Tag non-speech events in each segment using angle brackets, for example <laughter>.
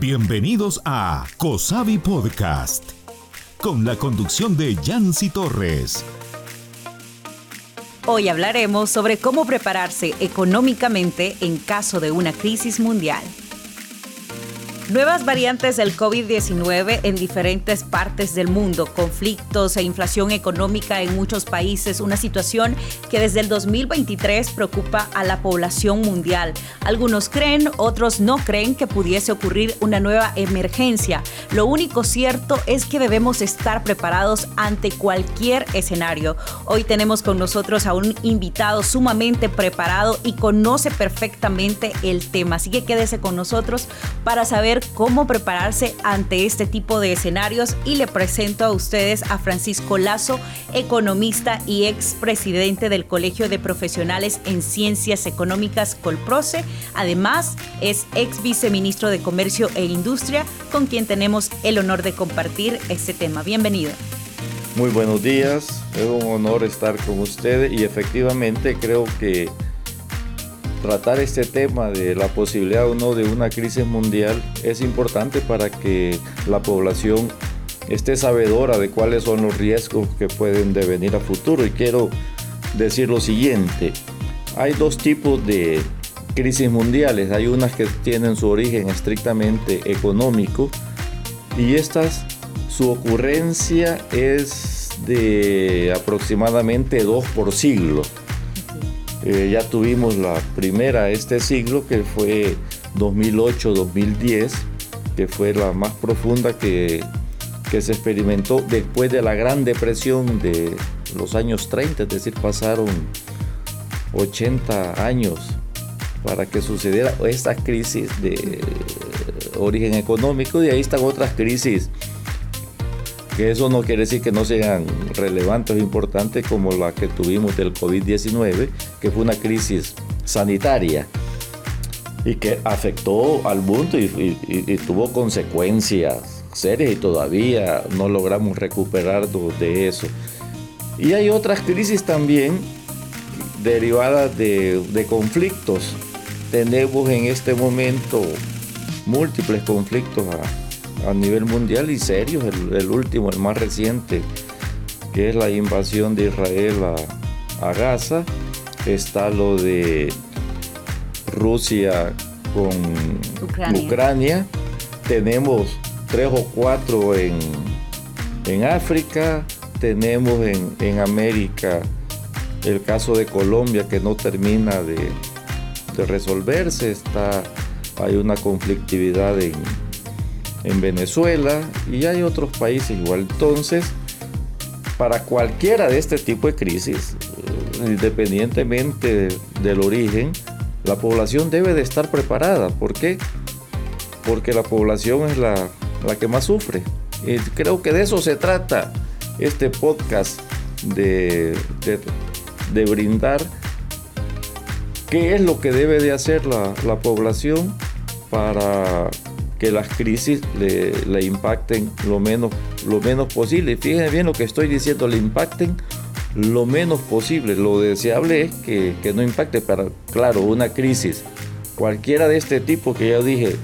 Bienvenidos a COSAVI Podcast, con la conducción de Yancy Torres. Hoy hablaremos sobre cómo prepararse económicamente en caso de una crisis mundial. Nuevas variantes del COVID-19 en diferentes partes del mundo, conflictos e inflación económica en muchos países, una situación que desde el 2023 preocupa a la población mundial. Algunos creen, otros no creen que pudiese ocurrir una nueva emergencia. Lo único cierto es que debemos estar preparados ante cualquier escenario. Hoy tenemos con nosotros a un invitado sumamente preparado y conoce perfectamente el tema. Así que quédese con nosotros para saber cómo prepararse ante este tipo de escenarios y le presento a ustedes a Francisco Lazo, economista y expresidente del Colegio de Profesionales en Ciencias Económicas Colproce. Además, es ex viceministro de Comercio e Industria con quien tenemos el honor de compartir este tema. Bienvenido. Muy buenos días, es un honor estar con ustedes y efectivamente creo que tratar este tema de la posibilidad o no de una crisis mundial es importante para que la población esté sabedora de cuáles son los riesgos que pueden devenir a futuro. Y quiero decir lo siguiente, hay dos tipos de crisis mundiales. Hay unas que tienen su origen estrictamente económico y estas, su ocurrencia es de aproximadamente dos por siglo. Eh, ya tuvimos la primera este siglo, que fue 2008-2010, que fue la más profunda que, que se experimentó después de la Gran Depresión de los años 30, es decir, pasaron 80 años para que sucediera esta crisis de origen económico y ahí están otras crisis que eso no quiere decir que no sean relevantes o importantes como la que tuvimos del COVID-19, que fue una crisis sanitaria y que afectó al mundo y, tuvo consecuencias serias y todavía no logramos recuperar de eso. Y hay otras crisis también derivadas de, de conflictos. Tenemos en este momento múltiples conflictos a, a nivel mundial y serios. El, último, el más reciente, que es la invasión de Israel a, Gaza. Está lo de Rusia con Ucrania. Tenemos tres o cuatro en, en África. Tenemos en, en, América el caso de Colombia que no termina de, de resolverse. Está, hay una conflictividad en, en Venezuela y hay otros países igual. Entonces, para cualquiera de este tipo de crisis, eh, independientemente del origen, la población debe de estar preparada. ¿Por qué? Porque la población es la, que más sufre. Y creo que de eso se trata este podcast de, de, brindar qué es lo que debe de hacer la, la población para que las crisis le, impacten lo menos, lo menos posible. Fíjense bien lo que estoy diciendo, le impacten lo menos posible. Lo deseable es que, no impacte, pero claro, una crisis, cualquiera de este tipo que ya dije,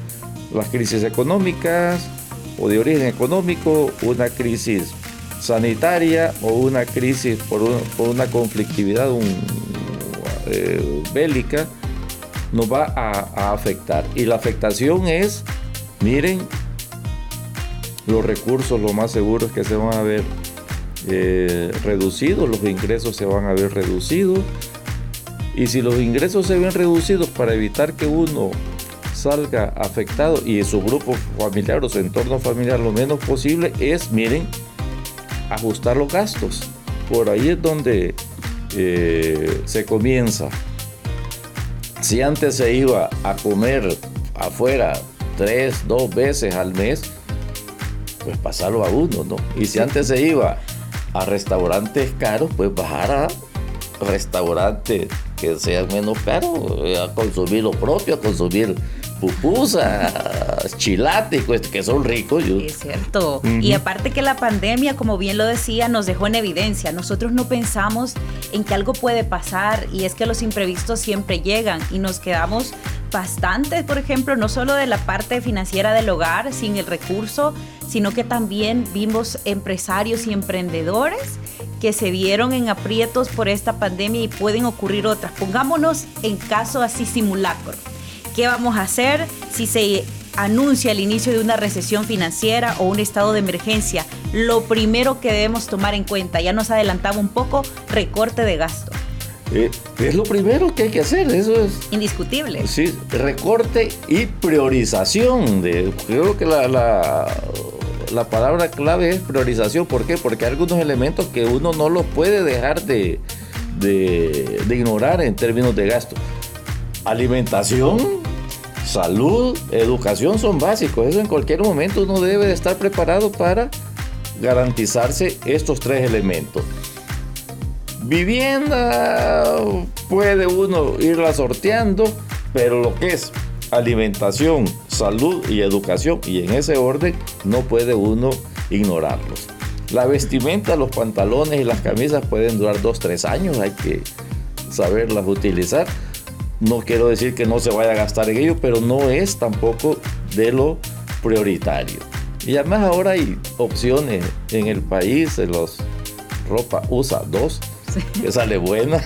las crisis económicas o de origen económico, una crisis sanitaria o una crisis por, una conflictividad eh, bélica, nos va a afectar. Y la afectación es Miren, los recursos lo más seguro es que se van a ver eh, reducidos, los ingresos se van a ver reducidos. Y si los ingresos se ven reducidos para evitar que uno salga afectado y su grupo familiar o su entorno familiar lo menos posible es, miren, ajustar los gastos. Por ahí es donde eh, se comienza. Si antes se iba a comer afuera tres, dos veces al mes, pues pasarlo a uno, ¿no? Y si antes se iba a restaurantes caros, pues bajar a restaurantes que sean menos caros, eh, a consumir lo propio, a consumir pupusas, <laughs> chilates, pues, que son ricos. Es cierto. Y aparte que la pandemia, como bien lo decía, nos dejó en evidencia. Nosotros no pensamos en que algo puede pasar y es que los imprevistos siempre llegan y nos quedamos bastante, por ejemplo, no solo de la parte financiera del hogar, sin el recurso, sino que también vimos empresarios y emprendedores que se vieron en aprietos por esta pandemia y pueden ocurrir otras. Pongámonos en caso así simulacro. ¿Qué vamos a hacer si se anuncia el inicio de una recesión financiera o un estado de emergencia? Lo primero que debemos tomar en cuenta, ya nos adelantaba un poco, recorte de gasto. Eh, es lo primero que hay que hacer, eso es... Indiscutible. Sí, recorte y priorización. De, creo que la, la, palabra clave es priorización. ¿Por qué? Porque hay algunos elementos que uno no los puede dejar de, de, de ignorar en términos de gasto. Alimentación, salud, educación son básicos. Eso en cualquier momento uno debe de estar preparado para garantizarse estos tres elementos. Vivienda puede uno irla sorteando, pero lo que es alimentación, salud y educación, y en ese orden no puede uno ignorarlos. La vestimenta, los pantalones y las camisas pueden durar 2-3 años, hay que saberlas utilizar. No quiero decir que no se vaya a gastar en ello, pero no es tampoco de lo prioritario. Y además ahora hay opciones en el país, de los ropa USA 2 que sale buena.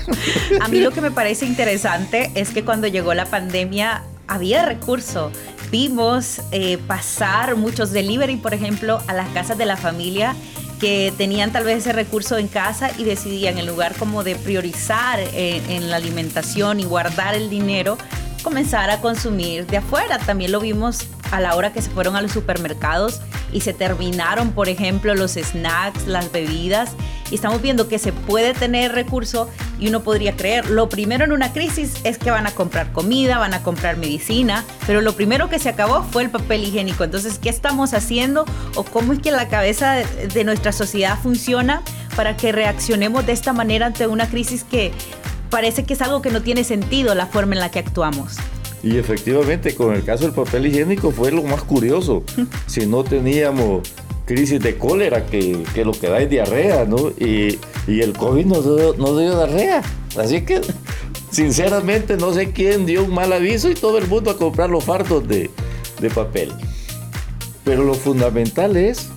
A mí lo que me parece interesante es que cuando llegó la pandemia había recurso. Vimos eh, pasar muchos delivery, por ejemplo, a las casas de la familia que tenían tal vez ese recurso en casa y decidían en lugar como de priorizar eh, en la alimentación y guardar el dinero, comenzar a consumir de afuera. También lo vimos a la hora que se fueron a los supermercados y se terminaron, por ejemplo, los snacks, las bebidas. Y estamos viendo que se puede tener recurso y uno podría creer, lo primero en una crisis es que van a comprar comida, van a comprar medicina, pero lo primero que se acabó fue el papel higiénico. Entonces, ¿qué estamos haciendo o cómo es que la cabeza de nuestra sociedad funciona para que reaccionemos de esta manera ante una crisis que parece que es algo que no tiene sentido la forma en la que actuamos? Y efectivamente, con el caso del papel higiénico fue lo más curioso. <laughs> si no teníamos crisis de cólera, que, lo que da es diarrea, ¿no? Y, el COVID nos dio, dio diarrea. Así que, sinceramente, no sé quién dio un mal aviso y todo el mundo a comprar los fardos de, de papel. Pero lo fundamental es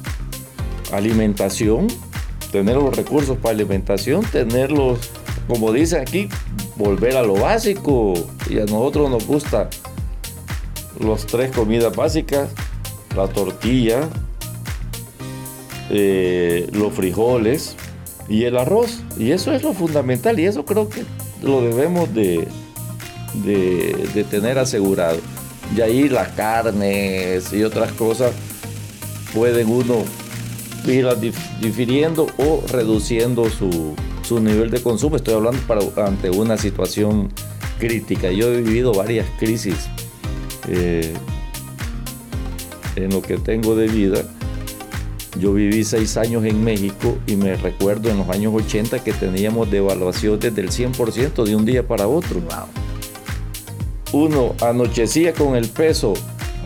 alimentación, tener los recursos para alimentación, tenerlos, como dice aquí, volver a lo básico. Y a nosotros nos gusta los tres comidas básicas, la tortilla, eh, los frijoles y el arroz. Y eso es lo fundamental y eso creo que lo debemos de, de, tener asegurado. Y ahí las carnes y otras cosas pueden uno ir difiriendo o reduciendo su, su nivel de consumo. Estoy hablando para, ante una situación crítica. Yo he vivido varias crisis eh, en lo que tengo de vida. Yo viví seis años en México y me recuerdo en los años 80 que teníamos devaluaciones del 100% de un día para otro. Uno anochecía con el peso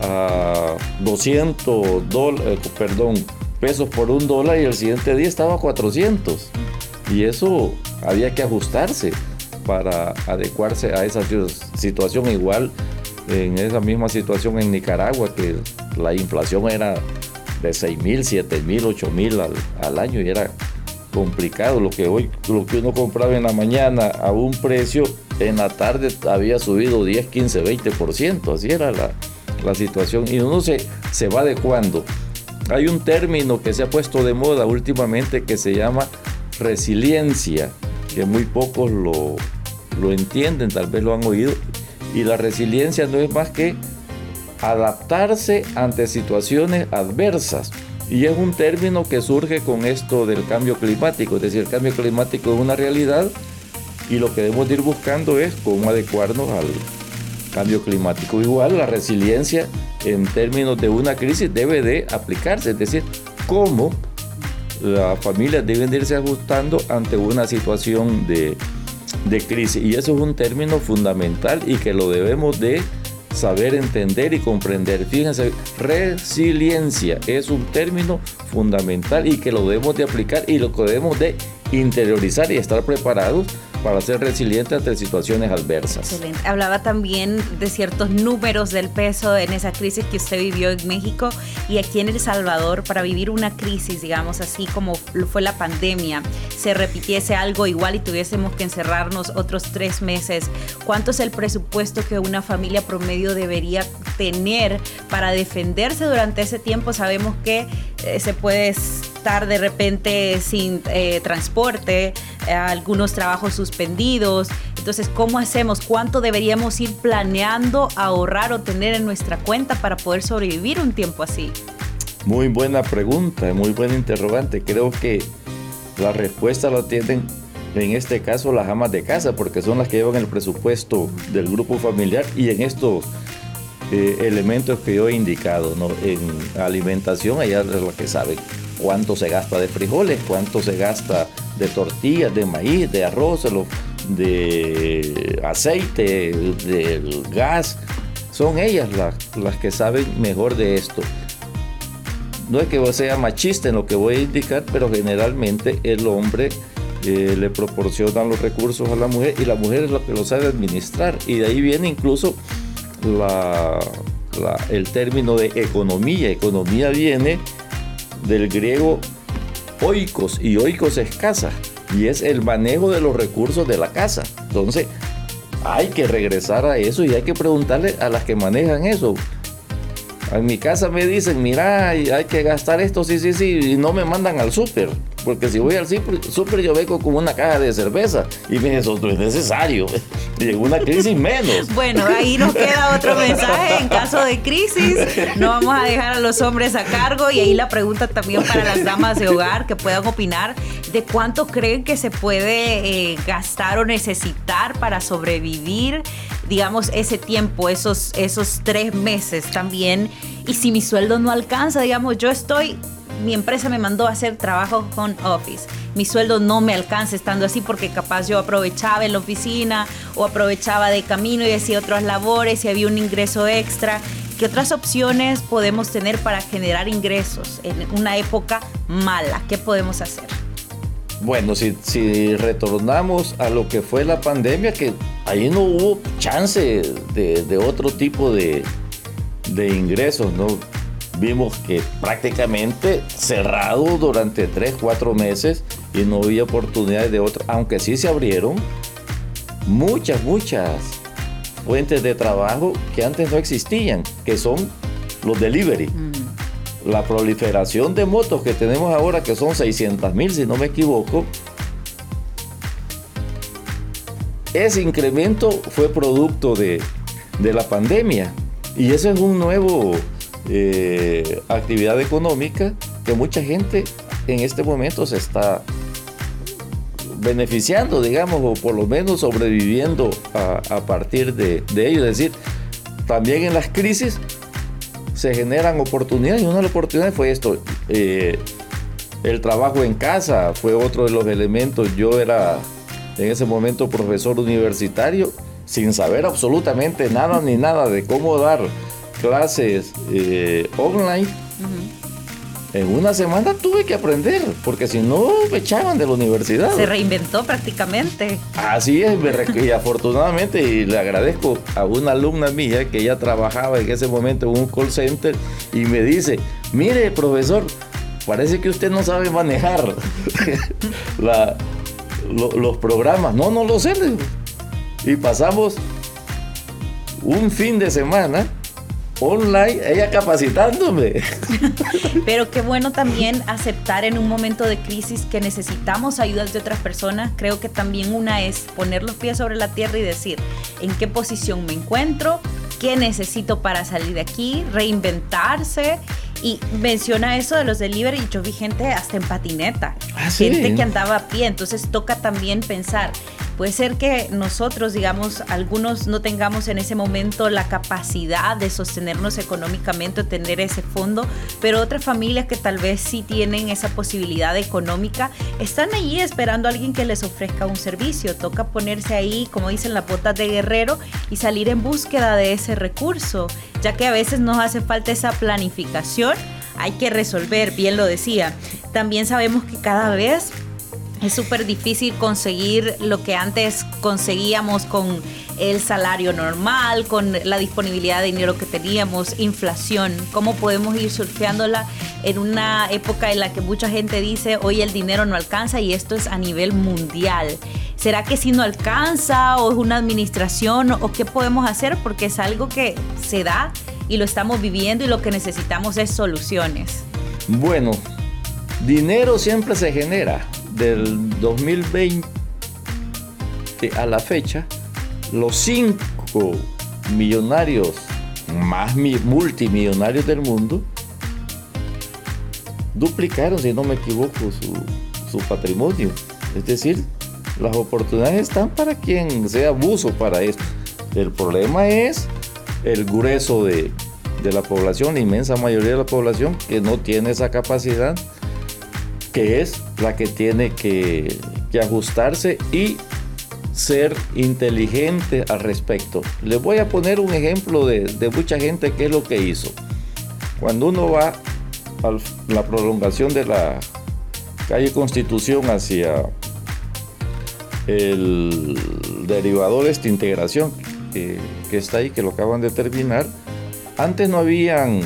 a 200 dólares, perdón, pesos por un dólar y el siguiente día estaba a 400. Y eso había que ajustarse para adecuarse a esa situación igual en esa misma situación en Nicaragua que la inflación era de 6 mil, 7 mil, 8 mil al, año y era complicado. Lo que hoy lo que uno compraba en la mañana a un precio en la tarde había subido 10, 15, 20%, así era la, la situación. Y uno se, se va adecuando. Hay un término que se ha puesto de moda últimamente que se llama resiliencia, que muy pocos lo, lo entienden, tal vez lo han oído. Y la resiliencia no es más que adaptarse ante situaciones adversas. Y es un término que surge con esto del cambio climático, es decir, el cambio climático es una realidad y lo que debemos ir buscando es cómo adecuarnos al cambio climático. Igual la resiliencia en términos de una crisis debe de aplicarse, es decir, cómo las familias deben irse ajustando ante una situación de, crisis. Y eso es un término fundamental y que lo debemos de saber entender y comprender. Fíjense, resiliencia es un término fundamental y que lo debemos de aplicar y lo que debemos de interiorizar y estar preparados para ser resiliente ante situaciones adversas. Excelente. Hablaba también de ciertos números del peso en esa crisis que usted vivió en México y aquí en El Salvador para vivir una crisis, digamos así como fue la pandemia, se repitiese algo igual y tuviésemos que encerrarnos otros tres meses. ¿Cuánto es el presupuesto que una familia promedio debería tener para defenderse durante ese tiempo? Sabemos que eh, se puede estar de repente sin eh, transporte, eh, algunos trabajos suspendidos. Entonces, ¿cómo hacemos? ¿Cuánto deberíamos ir planeando ahorrar o tener en nuestra cuenta para poder sobrevivir un tiempo así? Muy buena pregunta, muy buena interrogante. Creo que la respuesta la tienen en este caso las amas de casa, porque son las que llevan el presupuesto del grupo familiar y en estos eh, elementos que yo he indicado, en alimentación, ellas es lo que saben cuánto se gasta de frijoles, cuánto se gasta de tortillas, de maíz, de arroz, de aceite, del gas. Son ellas las, las que saben mejor de esto. No es que sea machista en lo que voy a indicar, pero generalmente el hombre eh, le proporciona los recursos a la mujer y la mujer es la que lo sabe administrar. Y de ahí viene incluso el término de economía. Economía viene del griego oikos y oikos es casa y es el manejo de los recursos de la casa. Entonces, hay que regresar a eso y hay que preguntarle a las que manejan eso. En mi casa me dicen, mira, hay que gastar esto, sí, sí, sí, y no me mandan al súper. Porque si voy al súper, yo vengo con una caja de cerveza y me eso no es necesario. <laughs> Y en una crisis menos. Bueno, ahí nos queda otro <laughs> mensaje. En caso de crisis, no vamos a dejar a los hombres a cargo. Y ahí la pregunta también para las damas de hogar que puedan opinar de cuánto creen que se puede eh, gastar o necesitar para sobrevivir, digamos, ese tiempo, esos, esos tres meses también. Y si mi sueldo no alcanza, digamos, yo estoy mi empresa me mandó a hacer trabajo con office. Mi sueldo no me alcanza estando así porque capaz yo aprovechaba en la oficina o aprovechaba de camino y hacía otras labores y había un ingreso extra. ¿Qué otras opciones podemos tener para generar ingresos en una época mala? ¿Qué podemos hacer? Bueno, si, retornamos a lo que fue la pandemia, que ahí no hubo chance de, de otro tipo de, de ingresos, ¿no? Vimos que prácticamente cerrado durante 3, 4 meses y no había oportunidades de otro, aunque sí se abrieron muchas, muchas fuentes de trabajo que antes no existían, que son los delivery. Mm. La proliferación de motos que tenemos ahora, que son 600 mil, si no me equivoco, ese incremento fue producto de, de la pandemia. Y eso es un nuevo eh, actividad económica que mucha gente en este momento se está beneficiando, digamos, o por lo menos sobreviviendo a, partir de, ello. Es decir, también en las crisis se generan oportunidades y una de las oportunidades fue esto. Eh, el trabajo en casa fue otro de los elementos. Yo era en ese momento profesor universitario sin saber absolutamente nada ni nada de cómo dar clases eh, online, en una semana tuve que aprender, porque si no me echaban de la universidad. Se reinventó prácticamente. Así es, y afortunadamente, y le agradezco a una alumna mía que ya trabajaba en ese momento en un call center y me dice, mire profesor, parece que usted no sabe manejar <laughs> los programas. No, no lo sé. Y pasamos un fin de semana online, ella capacitándome. <laughs> Pero qué bueno también aceptar en un momento de crisis que necesitamos ayuda de otras personas. Creo que también una es poner los pies sobre la tierra y decir en qué posición me encuentro, qué necesito para salir de aquí, reinventarse. Y menciona eso de los delivery, yo vi gente hasta en patineta, ah, gente que andaba a pie, entonces toca también pensar Puede ser que nosotros, digamos, algunos no tengamos en ese momento la capacidad de sostenernos económicamente o tener ese fondo, pero otras familias que tal vez sí tienen esa posibilidad económica están ahí esperando a alguien que les ofrezca un servicio. Toca ponerse ahí, como dicen, la botas de guerrero y salir en búsqueda de ese recurso, ya que a veces nos hace falta esa planificación hay que resolver, bien lo decía. También sabemos que cada vez Es súper difícil conseguir lo que antes conseguíamos con el salario normal, con la disponibilidad de dinero que teníamos, inflación. ¿Cómo podemos ir surfeándola en una época en la que mucha gente dice, hoy el dinero no alcanza y esto es a nivel mundial? ¿Será que si no alcanza o es una administración o qué podemos hacer? Porque es algo que se da y lo estamos viviendo y lo que necesitamos es soluciones. Bueno, dinero siempre se genera. Del 2020 a la fecha, los cinco millonarios más multimillonarios del mundo duplicaron, si no me equivoco, su, patrimonio. Es decir, las oportunidades están para quien sea abuso para esto. El problema es el grueso de, la población, la inmensa mayoría de la población que no tiene esa capacidad, que es la que tiene que, que ajustarse y ser inteligente al respecto. Les voy a poner un ejemplo de, mucha gente que es lo que hizo. Cuando uno va a la prolongación de la calle Constitución hacia el derivador de esta integración que, está ahí, que lo acaban de terminar, antes no habían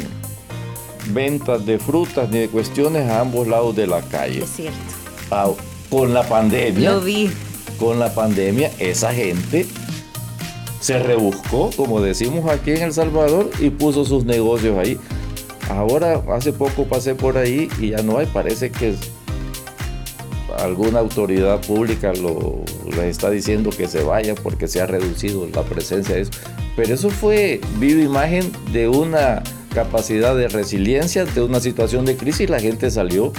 ventas de frutas ni de cuestiones a ambos lados de la calle. Es cierto. Ah, con la pandemia. Lo vi con la pandemia, esa gente se rebuscó, como decimos aquí en El Salvador, y puso sus negocios ahí. Ahora, hace poco pasé por ahí y ya no hay, parece que alguna autoridad pública lo, le está diciendo que se vaya porque se ha reducido la presencia de eso. Pero eso fue viva imagen de una capacidad de resiliencia, de una situación de crisis, la gente salió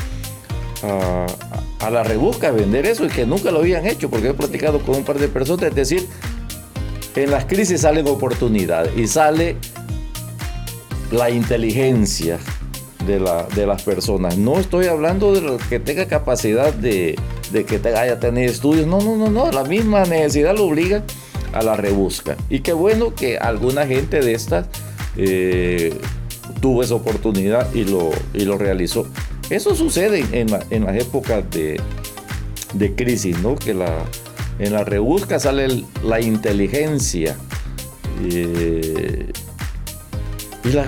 a, la rebusca vender eso y que nunca lo habían hecho, porque he platicado con un par de personas, es decir, en las crisis salen oportunidades y sale la inteligencia de, la, de las personas. No estoy hablando de que tenga capacidad de, que haya tenido estudios, no, no, no, no, la misma necesidad lo obliga a la rebusca. Y qué bueno que alguna gente de estas eh, tuvo esa oportunidad y lo, y lo realizó. Eso sucede en, las épocas de, crisis, ¿no? Que la, en la rebusca sale la inteligencia. Eh,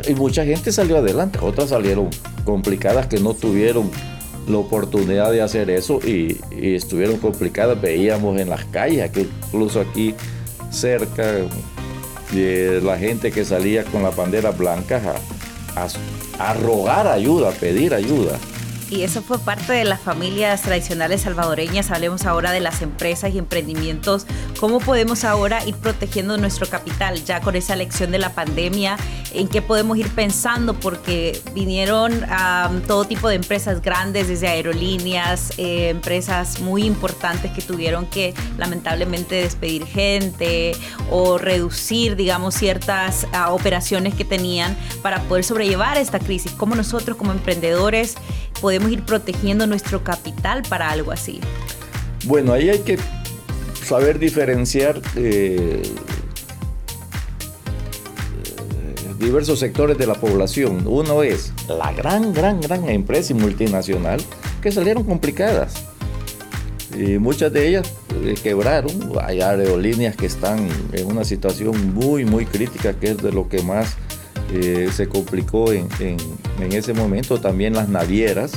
y, mucha gente salió adelante, otras salieron complicadas que no tuvieron la oportunidad de hacer eso y, estuvieron complicadas. Veíamos en las calles, que incluso aquí cerca, de la gente que salía con las banderas blancas a rogar ayuda, a pedir ayuda y eso fue parte de las familias tradicionales salvadoreñas. Hablemos ahora de las empresas y emprendimientos. ¿Cómo podemos ahora ir protegiendo nuestro capital ya con esa lección de la pandemia? ¿En qué podemos ir pensando? Porque vinieron todo tipo de empresas grandes, desde aerolíneas, eh, empresas muy importantes que tuvieron que lamentablemente despedir gente o reducir, digamos, ciertas ah, operaciones que tenían para poder sobrellevar esta crisis. ¿Cómo nosotros como emprendedores podemos ir protegiendo nuestro capital para algo así? Bueno, ahí hay que saber diferenciar eh, diversos sectores de la población. Uno es la gran, gran, gran empresa multinacional que salieron complicadas. Y muchas de ellas eh, quebraron. Hay aerolíneas que están en una situación muy, muy crítica, que es de lo que más eh, se complicó en, ese momento, también las navieras.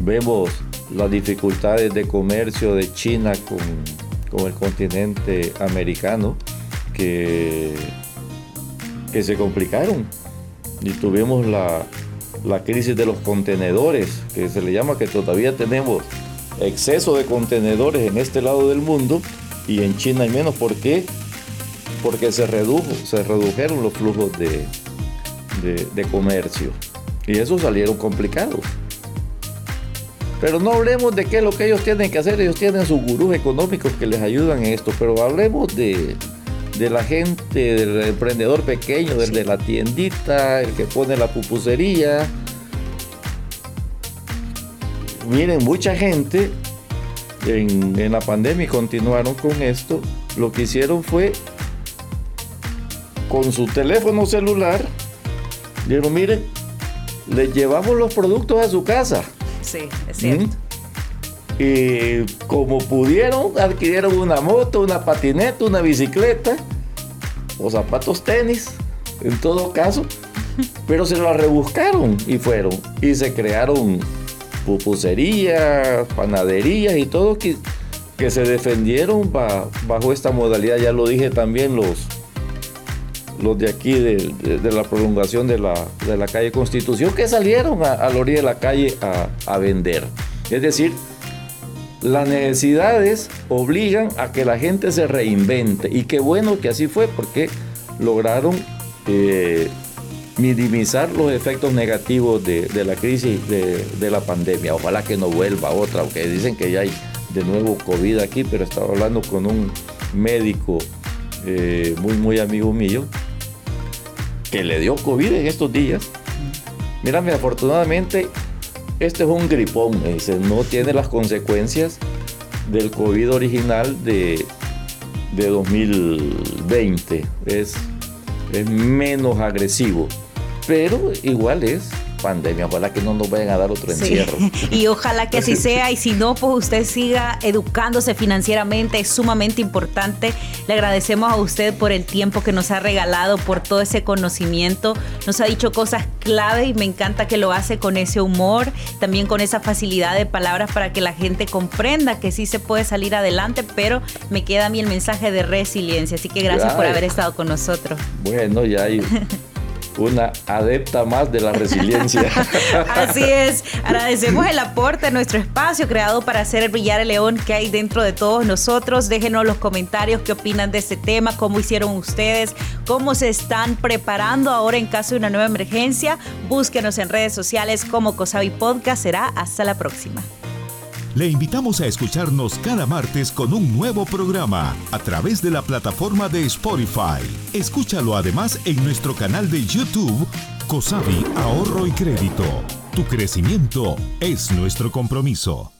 Vemos las dificultades de comercio de China con, el continente americano que, que se complicaron. Y tuvimos la, la crisis de los contenedores, que se le llama que todavía tenemos exceso de contenedores en este lado del mundo y en China hay menos. ¿Por qué? Porque se redujo, se redujeron los flujos de, de, comercio. Y eso salieron complicados. Pero no hablemos de qué es lo que ellos tienen que hacer. Ellos tienen sus gurús económicos que les ayudan en esto. Pero hablemos de, de la gente, del emprendedor pequeño, del de la tiendita, el que pone la pupusería. Miren, mucha gente en, en la pandemia continuaron con esto. Lo que hicieron fue con su teléfono celular Dijeron, mire, le llevamos los productos a su casa. Sí, es cierto. y como pudieron, adquirieron una moto, una patineta, una bicicleta o zapatos tenis, en todo caso, <laughs> pero se la rebuscaron y fueron y se crearon pupuserías, panaderías y todo que, que se defendieron bajo esta modalidad, ya lo dije también los, los de aquí de, la prolongación de la, de la, calle Constitución que salieron a, la orilla de la calle a, a vender. Es decir, las necesidades obligan a que la gente se reinvente y qué bueno que así fue porque lograron eh, minimizar los efectos negativos de, la crisis de, la pandemia. Ojalá que no vuelva otra, aunque dicen que ya hay de nuevo COVID aquí, pero estaba hablando con un médico eh, muy, muy amigo mío que le dio COVID en estos días. Mírame, afortunadamente este es un gripón, no tiene las consecuencias del COVID original de, de 2020. Es, es menos agresivo, pero igual es pandemia. Ojalá que no nos vayan a dar otro encierro. <laughs> Y ojalá que así sea. Y si no, pues usted siga educándose financieramente. Es sumamente importante. Le agradecemos a usted por el tiempo que nos ha regalado, por todo ese conocimiento. Nos ha dicho cosas clave y me encanta que lo hace con ese humor, también con esa facilidad de palabras para que la gente comprenda que sí se puede salir adelante, pero me queda a mí el mensaje de resiliencia. Así que gracias por haber estado con nosotros. Bueno, ya hay <laughs> una adepta más de la resiliencia. <laughs> Así es. Agradecemos el aporte a nuestro espacio creado para hacer brillar el león que hay dentro de todos nosotros. Déjenos los comentarios qué opinan de este tema, cómo hicieron ustedes, cómo se están preparando ahora en caso de una nueva emergencia. Búsquenos en redes sociales como Cosavi Podcast. Será hasta la próxima. Le invitamos a escucharnos cada martes con un nuevo programa a través de la plataforma de Spotify. Escúchalo además en nuestro canal de YouTube, Cosavi Ahorro y Crédito. Tu crecimiento es nuestro compromiso.